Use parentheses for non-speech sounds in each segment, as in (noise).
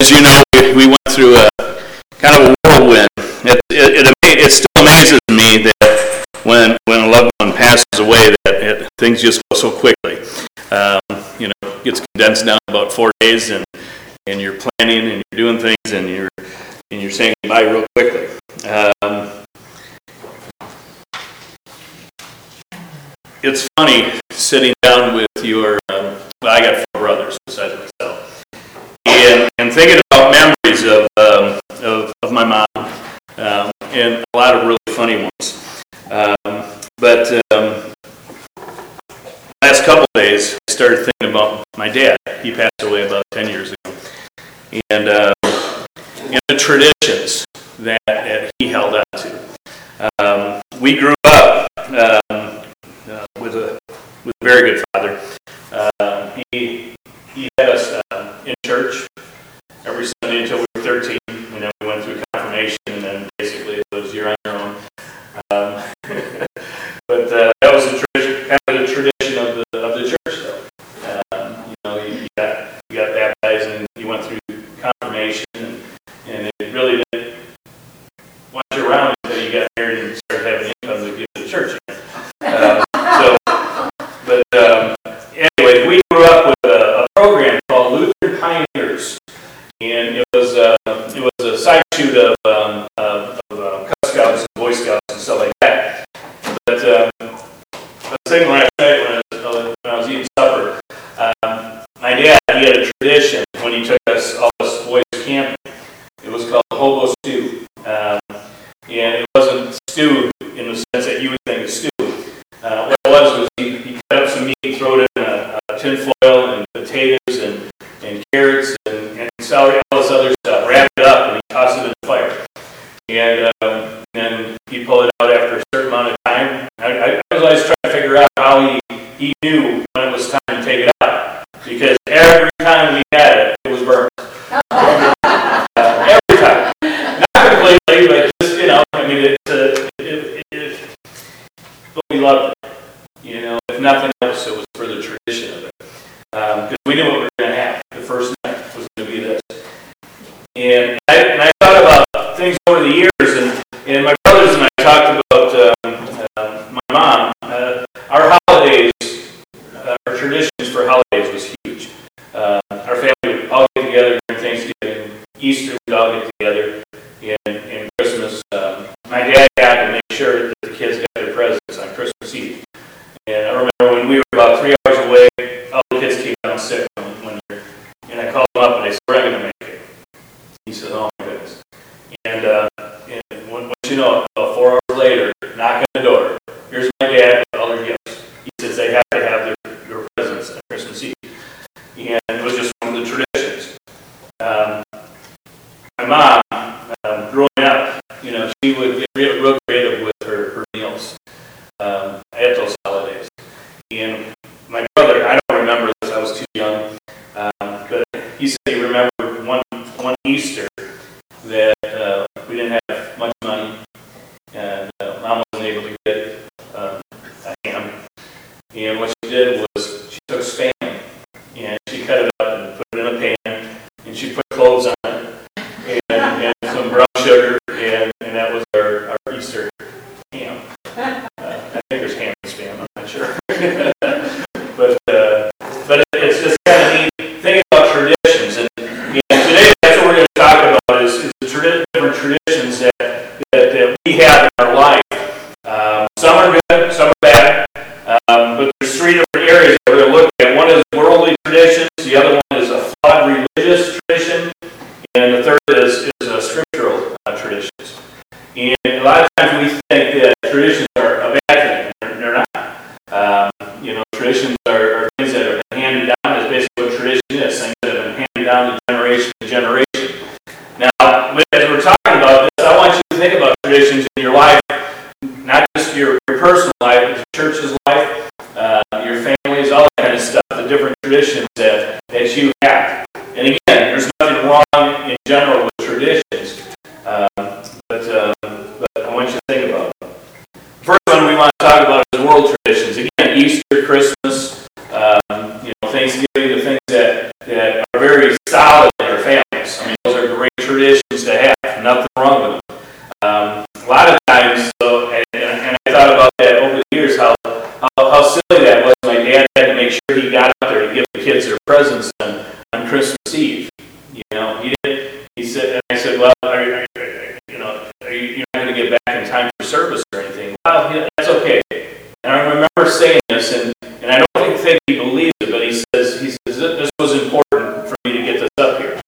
as you know, we, we went through a kind of a whirlwind. It, it, it, it still amazes me that when, when a loved one passes away, that it, things just go so quickly. Um, you know, it gets condensed down about four days, and, and you're planning and you're doing things, and you're and you're saying goodbye real quickly. Um, it's funny sitting down with your. Um, well, I got four brothers besides thinking about memories of um, of, of my mom, um, and a lot of really funny ones. Um, but um, last couple days, I started thinking about my dad. He passed away about ten years ago, and uh, and the traditions that, that he held on to. We grew up uh, with a with a very good father. Um, he he had us um, in church every Sunday until we were 13, and then we went through confirmation, and then basically it was you're on your own. Um, but uh, that was the tradition, kind of the tradition of the of the church, though. Um, you know, you, you got you got baptized and you went through confirmation, and, and it really didn't watch you around until you got married and started having income to give to the church. Um, so, but um, anyway, we grew up with a, a program called Lutheran Pioneers, and it was uh, it was a side shoot of um, of, of uh, Cub Scouts and Boy Scouts and stuff like that. But um, was thinking last night when I was, when I was eating supper, um, my dad he had a tradition when he took us all us boys camping. It was called hobo stew, um, and it wasn't stew in the sense that you would think of stew. Uh, what it was was he, he cut up some meat, throw it in a, a tin foil, and potatoes and, and carrots and, and celery, all this other stuff. Wrap it up and he tossed it in the fire. And um, then he pulled it out after a certain amount of time. I, I, I was always trying to figure out how he, he knew when it was time to take it out because every time we had it, it was burned. Uh, every time. Not completely, but just, you know, I mean, it's a, it, it, it, but we loved it. You know, if nothing else, it was for the tradition of it. Because we knew what we were going to have. The first night was going to be this. And I, and I thought about things over the years, and, and my brothers and I talked about um, uh, my mom. Uh, our holidays, uh, our traditions for holidays was huge. Uh, our family would all get together during Thanksgiving, Easter, we'd all get together, and, and Christmas. Um, my dad had to make sure that the kids got their presents on Christmas Eve. And I remember when we were about three hours away, all the kids came down sick one, one year. And I called him up and I said, we're not going to make it. He said, oh my goodness. And, uh, and when, once you know, it, about four hours later, knock on the door. With all their gifts. He says they have to have their, their presents on Christmas Eve. And it was just one of the traditions. Um, my mom, um, growing up, you know, she would get real, real creative with her, her meals um, at those holidays. And my brother, I don't remember this, I was too young, um, but he said he remembered one, one Easter that uh, we didn't have much money, and uh, mom wasn't able to get um, a ham. And what she did was she took spam and she cut it up and put it in a pan, and she put cloves on it, and, and some brown sugar, and, and that was our, our Easter ham. Uh, I think there's ham and spam, I'm not sure. but uh, but it's just kind of neat thinking about traditions, and, and today that's what we're going to talk about is, is the tradi- different traditions that, that, that we have in our life. Um, some are good, some are bad, um, but there's three different areas that we're going to look at. One is worldly traditions, the other one is a flawed religious tradition, and the third is, is a scriptural uh, traditions. And a lot of times we think that traditions are a bad thing. They're, they're not. Um, you know, traditions are, are things that have been handed down. That's basically what tradition is, things that have been handed down to generation to generation. Now, as we're talking about this, I want you to think about traditions in your life, not just your, your personal life, but your church's life, uh, your family's, all that kind of stuff, the different traditions that, that you have. And again, there's nothing in general with traditions, um, but, um, but I want you to think about them. First one we want to talk about is world traditions. Again, Easter, Christmas, um, you know, Thanksgiving, the things that, that are very solid in our families. I mean, those are great traditions to have. Nothing wrong with them. Um, a lot of times, and, and, I thought about that over the years, how, how, how silly that was. My dad had to make sure he got out there to give the kids their presents and, I don't think- he believes it, but he says, he says, this was important for me to get this up here.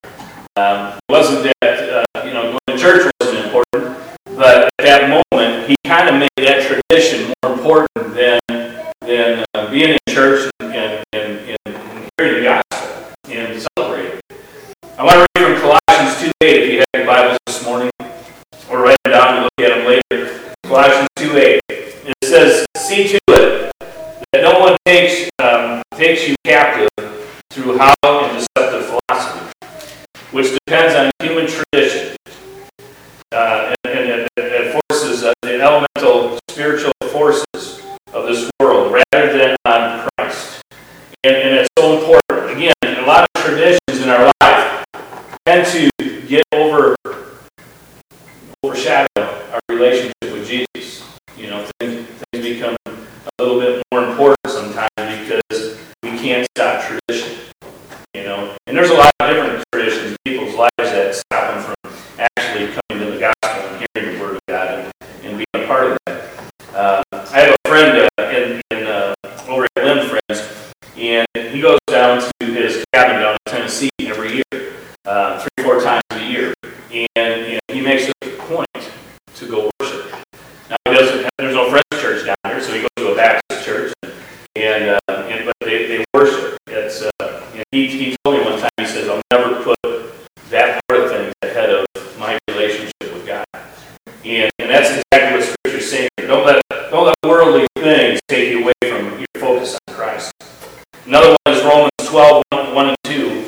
Um, it wasn't that, uh, you know, going to church wasn't important, but at that moment, he kind of made that tradition more important than, than uh, being in church and, and, and, and hearing the gospel and celebrating. I want to read from Colossians 2.8 if you have your Bibles this morning, or write it down and look at them later. Colossians 2.8. It says, See to it that no one takes, um, takes you captive through hollow and deceptive philosophy, which depends on human tradition uh, and, and it forces uh, the elemental spiritual forces of this world rather than on Christ. And, and it's so important. Again, a lot of traditions in our life tend to get over overshadow our relationship with Jesus. You know, things, things become a little bit more important sometimes because we can't stop tradition. You know, and there's a lot of different traditions people's lives that stop them from actually coming to the gospel and hearing the word of God and, and being a part of that. Uh, I have a friend uh, in, in uh, over at Lim Friends, and he goes down to his cabin down in Tennessee every year, uh, three, four times a year, and, and he makes a point to go worship. Now, he doesn't have, there's no Friends church down there, so he goes to a Baptist church, and, uh, and but they, they worship. It's, uh, and he, he told me one time, he says, I'll never put that part of things ahead of my relationship with God. And, and that's exactly what Scripture's saying. here. Don't let, don't let worldly things take you away from your focus on Christ. Another one is Romans 12, 1, 1 and 2.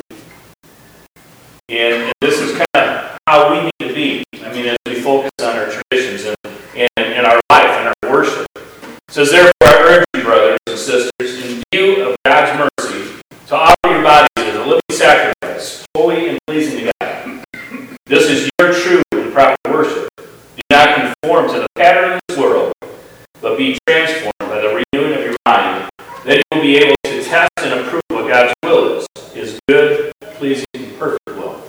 And, and this is kind of how we need to be. I mean, as we focus on our traditions and, and, and our life and our worship. It says, Therefore, I urge you, brothers and sisters, in view of God's mercy, to offer your bodies as a living sacrifice, holy and pleasing to God. This is your true and proper worship. Do not conform to the pattern of this world, but be transformed by the renewing of your mind. Then you will be able to test and approve what God's will is, his good, pleasing, perfect will.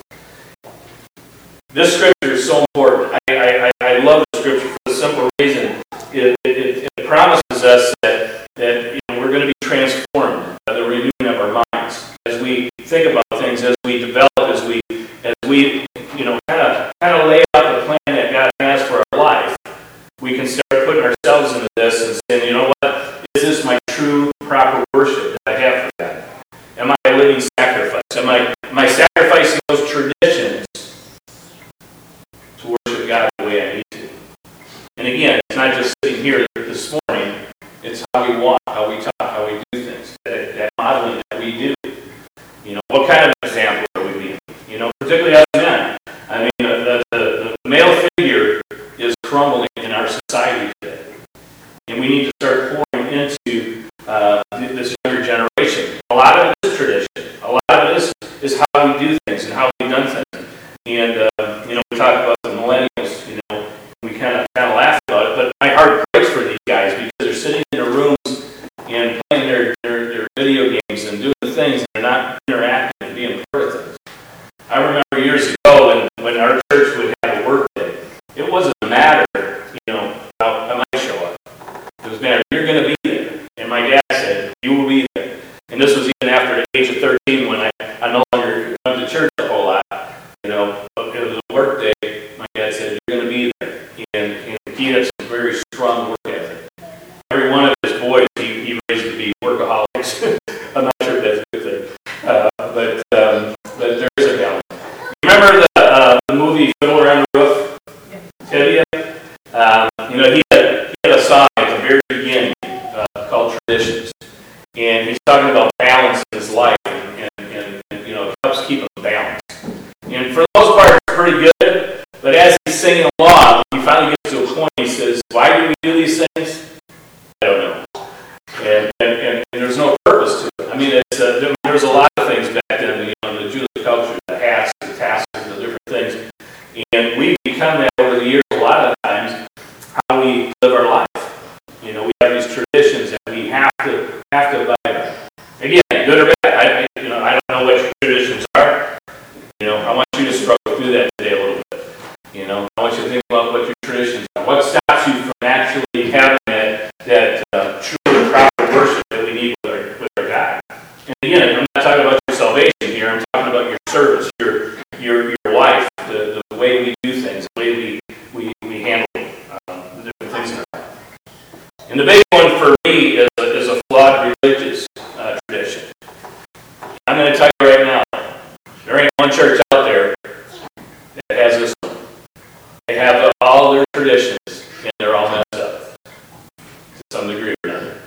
This scripture is so important. I, I, I- I love the scripture for the simple reason it, it, it promises us that, that you know, we're going to be transformed by the renewing of our minds as we think about things, as we develop, as we as we you know kind of kind of lay out the plan that God has for our life. We can start putting ourselves into this and saying, you know what, is this my true proper worship that I have for God? Am I a living sacrifice? Am I am I sacrificing those traditions to worship God the way I need to? And again, it's not just sitting here this morning, it's how we walk, how we talk, how we do things, that, that modeling that we do. You know, what kind of example are we being? You know, particularly as men. I mean, the, the, the male figure is crumbling in our society today. And we need to start pouring into uh, th- this younger generation. A lot of it is tradition. A lot of it is, is how we do things and how we've done things. And, uh, you know, we talk about the millennials, you know, we kind of kind of laugh about it, but my heart breaks for these guys because they're sitting in their rooms and playing their, their, their video games and doing the things, and they're not interacting and being part of things. I remember years ago when, when our church would have a work day, it wasn't a matter, you know, about I might show up. It was a matter, you're going to be there. And my dad said, you will be there. And this was even after the age of 13 when I, I no longer went to church a whole lot. You know, but it was a work day. My dad said, you're going to be there. And, and he had some very strong work ethic. Every one of his boys, he, he raised to be workaholics. (laughs) I'm not sure if that's a good thing. Uh, but, um, but there is a balance. Remember the, uh, the movie Fiddler on the Roof? You? Um, you know, he had, he had a song at the very beginning uh, called Traditions. And he's talking about balance in his life and, and, and you know, it helps keep him balanced. And for the most part, it's pretty good. But as he's singing along, he finally gets to a point, he says, Why do we do these things? I don't know. And, and, and, and there's no purpose to it. I mean, it's, uh, there's a lot of things back then, you know, the Jewish culture, the hats, the tassels, the different things. And we've become that over the years, a lot of times, how we live our life. You know, we have these traditions that we have to, have to abide by. Again, good or bad, I, I- you know, I about what your traditions are. What stops you from actually having that, that uh, true and proper worship that we need with our, with our God? And again, I'm not talking about your salvation here, I'm talking about your service, your, your, your life, the, the way we do things, the way we, we, we handle um, the different things in our life. And the big one for me is a, is a flawed religious uh, tradition. I'm going to tell you right now, there ain't one church out there that has this one. They have all their traditions, and they're all messed up to some degree or another.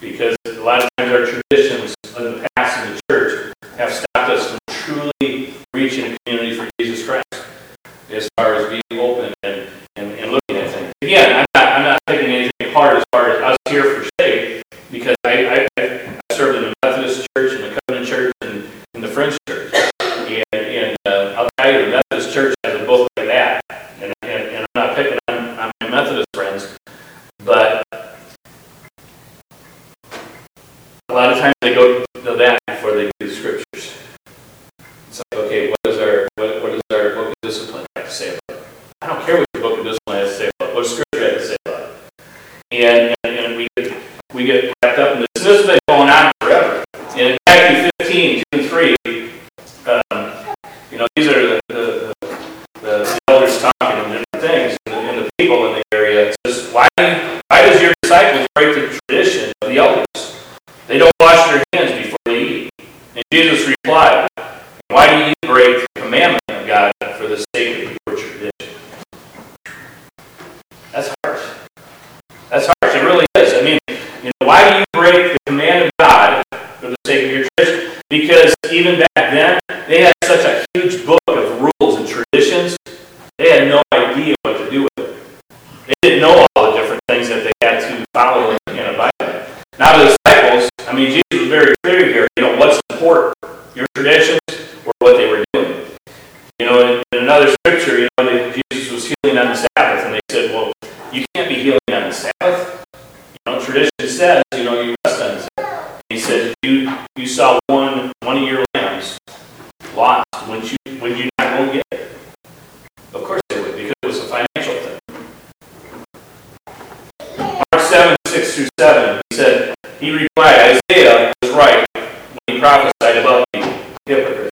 Because a our traditions of the past in the church have stopped us from truly reaching a community for Jesus Christ as far as being open and, and, and looking at things. Again, I'm not, I'm not taking anything apart as far as us here for sake, because I, I, I served in the Methodist church and the Covenant church and, and the Friends church. And, and uh, I'll tell you, the Methodist church has a book like that. And, and, and I'm not picking on, on my Methodist friends, but a lot of times they go to that before they do the scriptures. It's like, okay, what is our, what, what is our book of discipline have to say about it? I don't care what your book of discipline has to say about it, what scripture has to say about it. And, and, and we get, we get wrapped up in this. This has been going on forever. And in Matthew 15, 2 and 3, um, you know, these are the, the, the, the elders talking and different things, and the, and the people in the area. It says, why, why does your disciples break the tradition of the elders? They don't wash their hands before they eat. And Jesus replied, Why do you break the commandment of God for the sake of your tradition? That's harsh. That's harsh. It really is. I mean, you know, why do you break the command of God for the sake of your tradition? Because even back then, they had such a huge book of rules and traditions, they had no idea what to do with it. They didn't know all the different things that they had to follow and abide by. Now the disciples, I mean, Jesus was very clear here, you know, what's important, your traditions or what they were doing. You know, in, in another scripture, you know, that Jesus was healing on the Sabbath, and they said, well, you can't be healing on the Sabbath. You know, tradition says, you know, you rest on the Sabbath. He said, you, you saw one, one of your lambs lost, would you, would you not go get it? Of course they would, because it was a financial thing. Mark 7, 6 through 7, he said, he replied, Isaiah was right when he prophesied about you, hypocrites.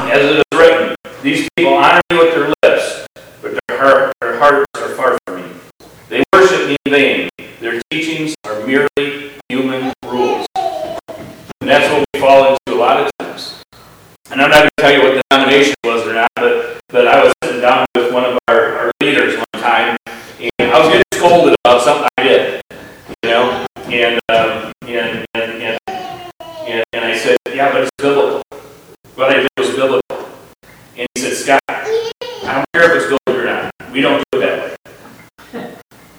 As it is written, these people honor me with their lips, but their, heart, their hearts are far from me. They worship me in vain. Their teachings are merely human rules. And that's what we fall into a lot of times. And I'm not going to tell you what denomination it was or not, but, but I was sitting down with one of our, our leaders one time, and I was getting scolded about something I did, you know, and um, and, and, and, and and I said, yeah, but it's biblical. What I did was biblical. And he said, Scott, I don't care if it's biblical or not. We don't do it that way.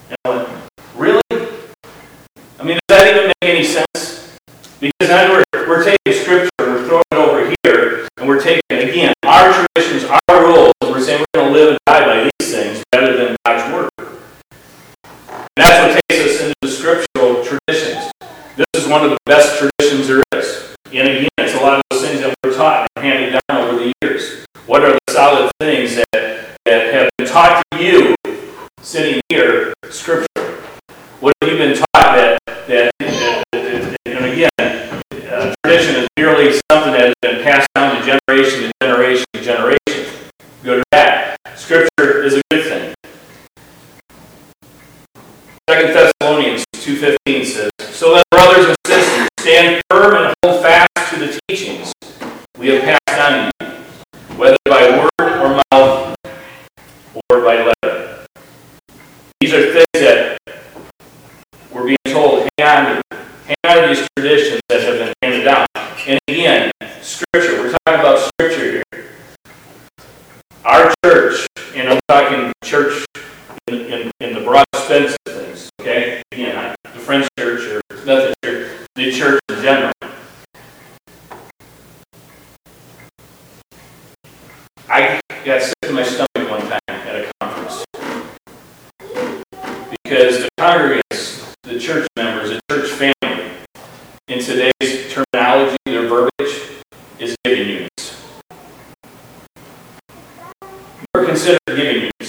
And I went, really? I mean, does that even make any sense? Because now we're, we're taking scripture and we're throwing it over here, and we're taking, again, our traditions, our rules, and we're saying we're going to live and die by these things rather than God's word. And that's what takes us into the scriptural traditions. This is one of the best traditions there is. And again, it's a lot of those things that we're taught and handed down over the years. What are the solid things that, that have been taught to you sitting here, scripture? What have you been taught that, that, that, that and again, uh, tradition is merely something that has been passed down to generation to generation to generation. Good or bad. Scripture is a good thing. Second Thessalonians 2.15 says, So then, brothers and sisters, stand firm and hold fast to the teachings we have passed on to you, whether by word or mouth or by letter. These are things that we're being told, hang on to, hang on to these traditions that have been handed down. And again, Scripture, we're talking about Scripture here. Our church, and I'm talking church in, in, in the broad sense of things, okay? Again, the Friends church or Methodist church, the church in general. I got sick to my stomach one time at a conference because the congregants, the church members, the church family, in today's terminology, their verbiage is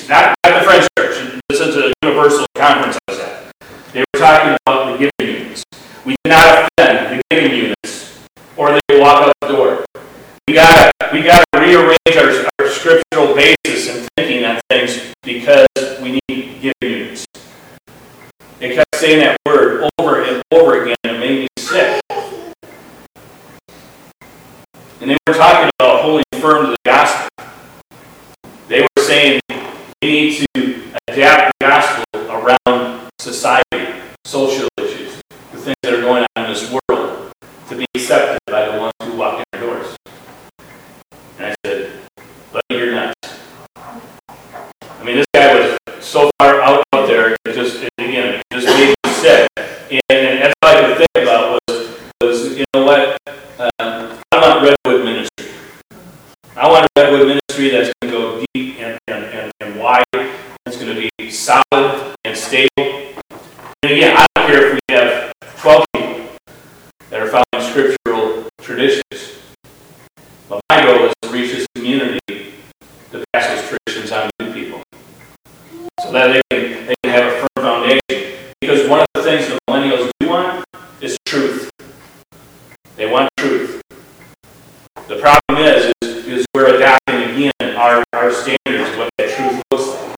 giving units. We're considered This is a Universal Conference I was at. They were talking about the giving units. We cannot offend the giving units, or they walk out the door. We gotta, we gotta rearrange our, our scriptural basis and thinking on things because we need giving units. They kept saying that word over and over again, and it made me sick. And they were talking about holding firm to the gospel. They were saying we need to adapt the gospel around society, social issues, the things that are going on in this world, to be accepted by the ones who walk in our doors. And I said, but you're nuts. I mean, this guy was so far out, there, it just, again, it just made me sick. And, and that's all I could think about was, was you know what? Um, I want Redwood ministry. I want Redwood ministry that's going to go deep and, and, and, and wide. It's going to be solid and stable. And again, I don't care if we have 12 people that are following scriptural traditions. But my goal is to reach this community to pass those traditions on new people. So that they can, they can have a firm foundation. Because one of the things the millennials do want is truth. They want truth. The problem is, is, is we're adopting again our, our standards of what that truth looks like.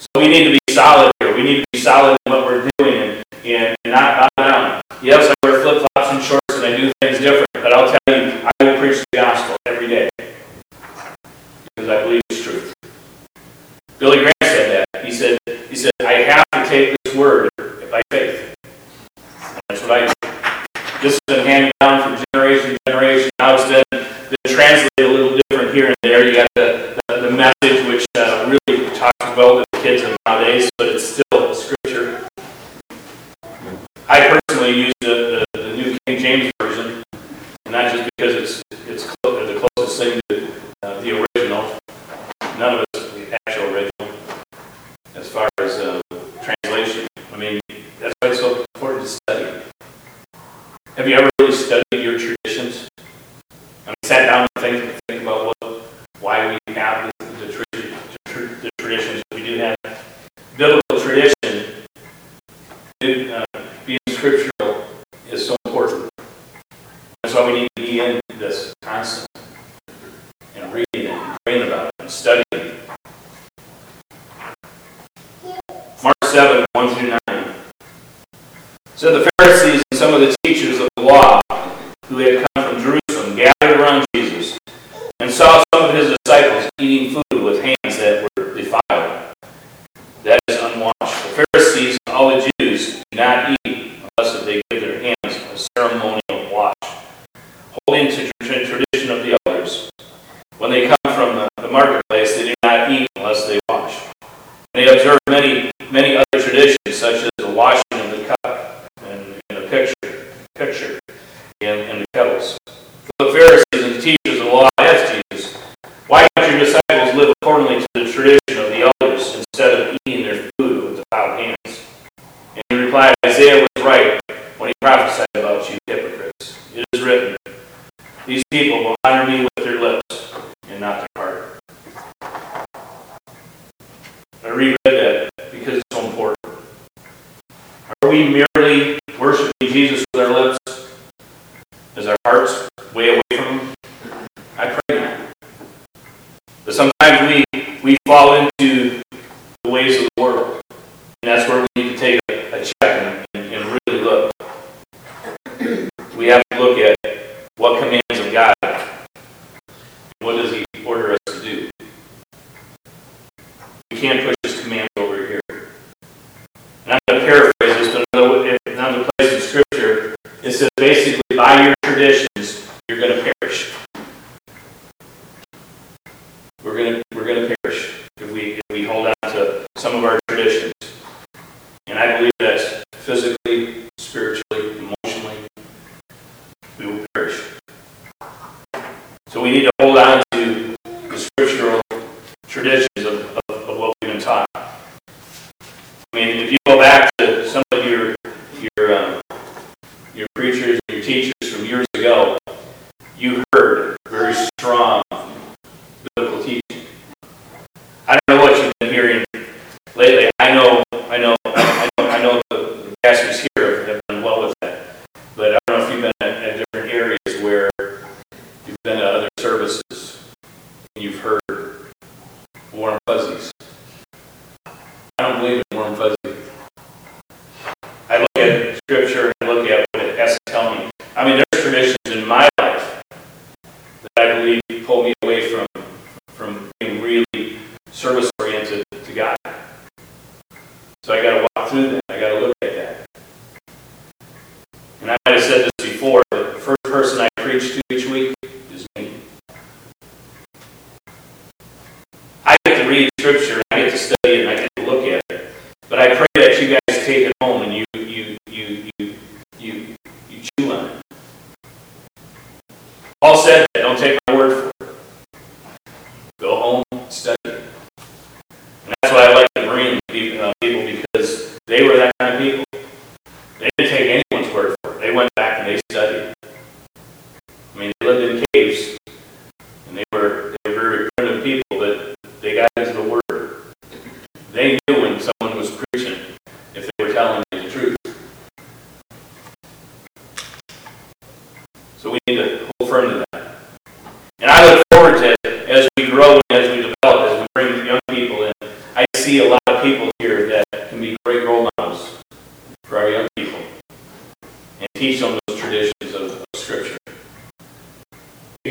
So we need to be solid here. We need to be solid in what we're doing and, and not bow down. Yes, I wear flip flops and shorts and I do things different, but I'll tell you, I will preach the gospel every day because I believe it's truth. Billy Graham said that. He said, he said, I have to take this word by faith. That's what I do. This has been handed down from generation to generation. Now it's been, been translated a little different here and there. You got the, the, the message, which uh, really talks well to the kids of nowadays, but it's still scripture. I personally use the, the, the New King James Version, and not just because it's, it's clo- the closest thing to uh, the original. None of us the actual original, as far as uh, translation. I mean, that's why it's so important to study. Have you ever really studied your traditions? I mean, sat down and think, think about what, why we have the, the, tradi- the tr- the traditions that we do have. Biblical tradition, it, uh, being scriptural, is so important. That's why we need to be in this constantly and reading it, and praying about it, and studying it. Mark 7, 1 through 9. So the Pharisees and some of the teachers of the law who had come from Jerusalem gathered around Jesus and saw some of his disciples eating food with hands that were defiled, that is, unwashed. The Pharisees and all the Jews do not eat unless they give their hands a ceremonial wash, holding to the tradition of the elders. When they come from the, the marketplace, they do not eat unless they wash. They observe many, many other traditions, such as the washing of the cup and, and the picture, picture, and, and the kettles. For the Pharisees and the teachers of the law asked Jesus, "Why don't your to the tradition of the elders instead of eating their food with defiled hands?" And he replied, "Isaiah was right when he prophesied about you hypocrites. It is written, These people will honor me with their lips and not their heart." I reread that because it's so important. Are we merely worshiping Jesus with our lips? Is our hearts way away from Him? I pray not. But sometimes we, we fall into the ways of the world. And that's where we need to take a, a check and, and really look. We have to look at what commands of God. What does He order us to do? We can't push His commands over here. And I'm going to paraphrase this, but another, another place in Scripture, it says basically, by your traditions, you're going to perish. We're going to we're going to perish if we if we hold on to some of our traditions. And I believe that's physically, spiritually, emotionally, we will perish. So we need to hold on to the scriptural traditions of, of, of what we've been taught. I mean, if you go back to some of your your um, your preachers and your teachers from years ago, you heard very strong biblical teaching. I don't know what you've been hearing lately. I know commission said that. Don't take my word for it. Go home, study. And that's why I like the Berean uh, people because they were that kind of people. They didn't take anyone's word for it. They went back and they studied. I mean, they lived in caves and they were they were very primitive people, but they got into the Word. They knew when someone was preaching if they were telling the truth. So we need to hold firm to that.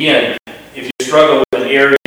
Again, if you struggle with an area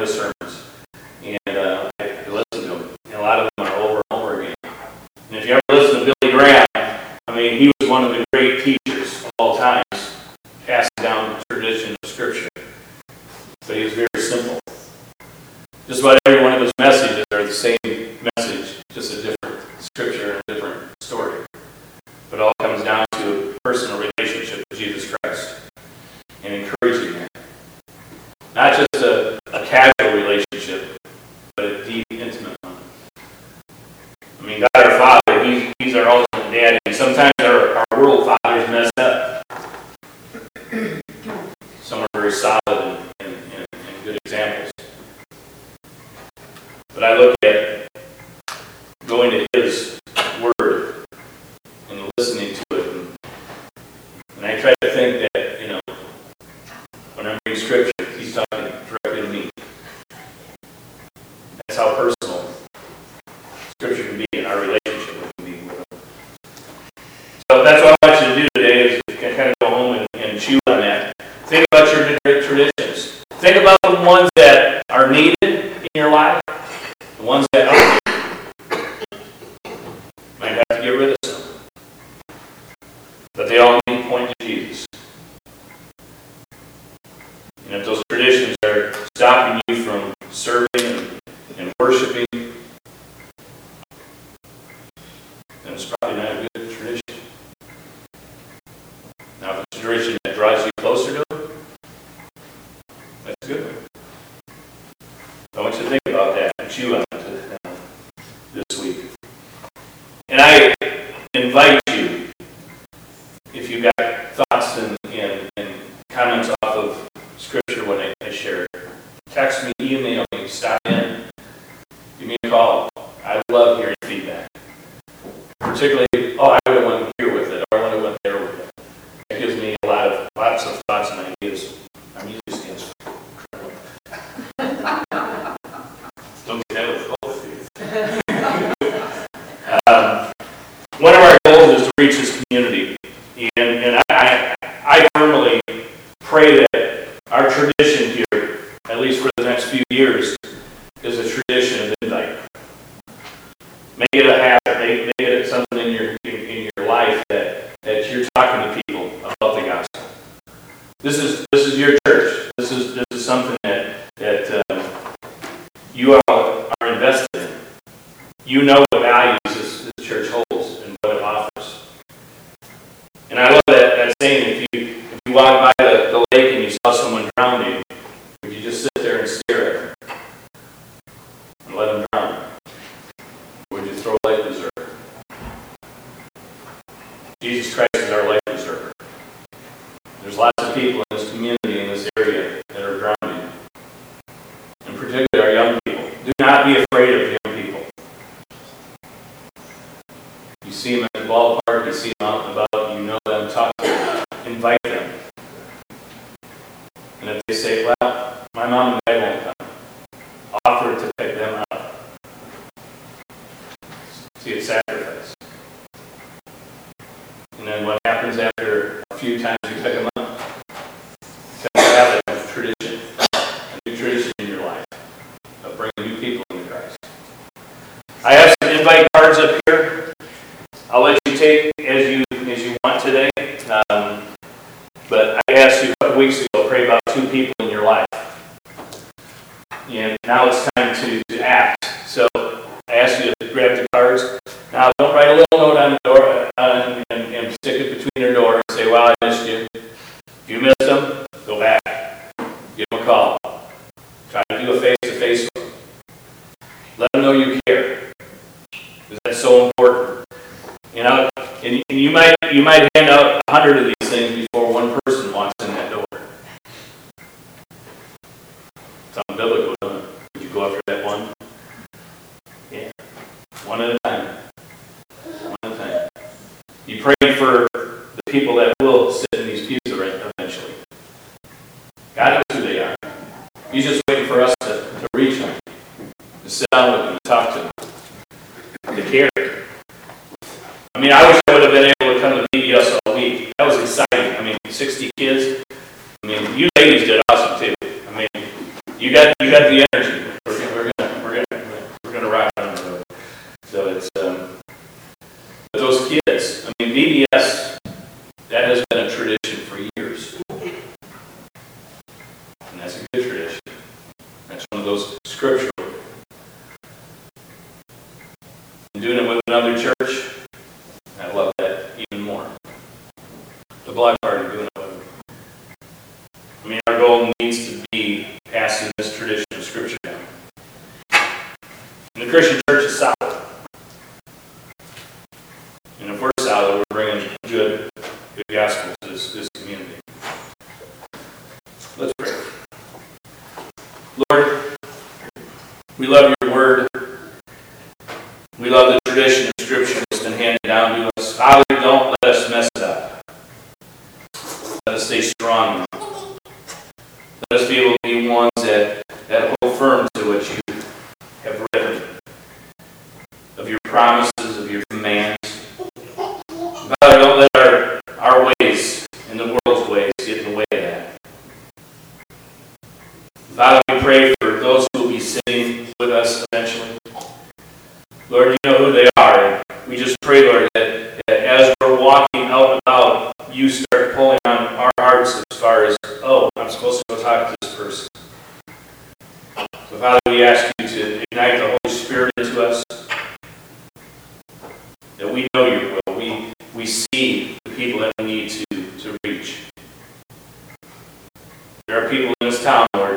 His sermons. And uh, I listen to them. And a lot of them are over and over again. And if you ever listen to Billy Graham, I mean, he was one of the great teachers of all times, passing down the tradition of Scripture. But he was very simple. Just about every one of his messages are the same message, just a different Scripture and a different story. But all comes down to a personal relationship with Jesus Christ and encouraging that. Not just a casual relationship, but a deep, intimate one. I mean, God our Father, He's, he's our ultimate daddy. Sometimes our, our world fathers mess up. Some are very solid and, and, and good examples. But I look So that's what I want you to do today is kind of go home and, and chew on that. Think about your traditions. Think about the ones particularly, oh, I got one here. Not be afraid of young people. You see them at the ballpark, you see them out and about, you know them, talk to them, invite them. And if they say, well, my mom and dad won't come, offer to pick them up. See, it's sacrifice. And then what happens after a few times you pick them up? Becomes a habit of tradition, a new tradition in your life of bringing new people into Christ. I have some invite cards up here. I'll let you take as you as you want today. Um, but I asked you a couple weeks ago, pray about two people in your life. And now it's time to, to act. So I asked you to grab the cards. Now, don't write a little note on the door uh, and, and stick it between their door and say, well, I missed you. If you missed them, go back. Give them a call. Try to do a face-to-face. Let them know you care. So important. You know, and, and you might you might hand out a hundred of these things before one person walks in that door. It's unbiblical, isn't it? Would you go after that one? Yeah. One at a time. One at a time. You pray for the people that will sit in these pews eventually. God knows who they are. He's just waiting for us to, to reach them, to sit down with them, talk to them, I mean, I wish I would have been able to come to VBS all week. That was exciting. I mean, 60 kids. I mean, you ladies did awesome too. I mean, you got you got the energy. We're gonna we're gonna we're gonna, we're gonna rock on the road. So it's um, but those kids. I mean, VBS that has been a tradition for years, and that's a good tradition. That's one of those scriptural. And doing it with another church, I love that even more. The block party doing it with them. I mean, our goal needs to be passing this tradition of Scripture down. And the Christian church is solid. And if we're solid, we're bringing good, good gospel to this, this community. Let's pray. Lord, we love your word. We love the tradition of Scripture that's been handed down to us. Father, don't let us mess it up. Let us stay strong. Let us be able to be ones that, that hold firm to what you have written, of your promises, of your commands. Father, don't let our, our ways and the world's ways get in the way of that. Father, we pray for those who will be sitting with us eventually. Lord, you know who they are. We just pray, Lord, that, that as we're walking out and about, you start pulling on our hearts as far as, oh, I'm supposed to go talk to this person. So, Father, we ask you to ignite the Holy Spirit into us, that we know your will. We, we see the people that we need to, to reach. There are people in this town, Lord,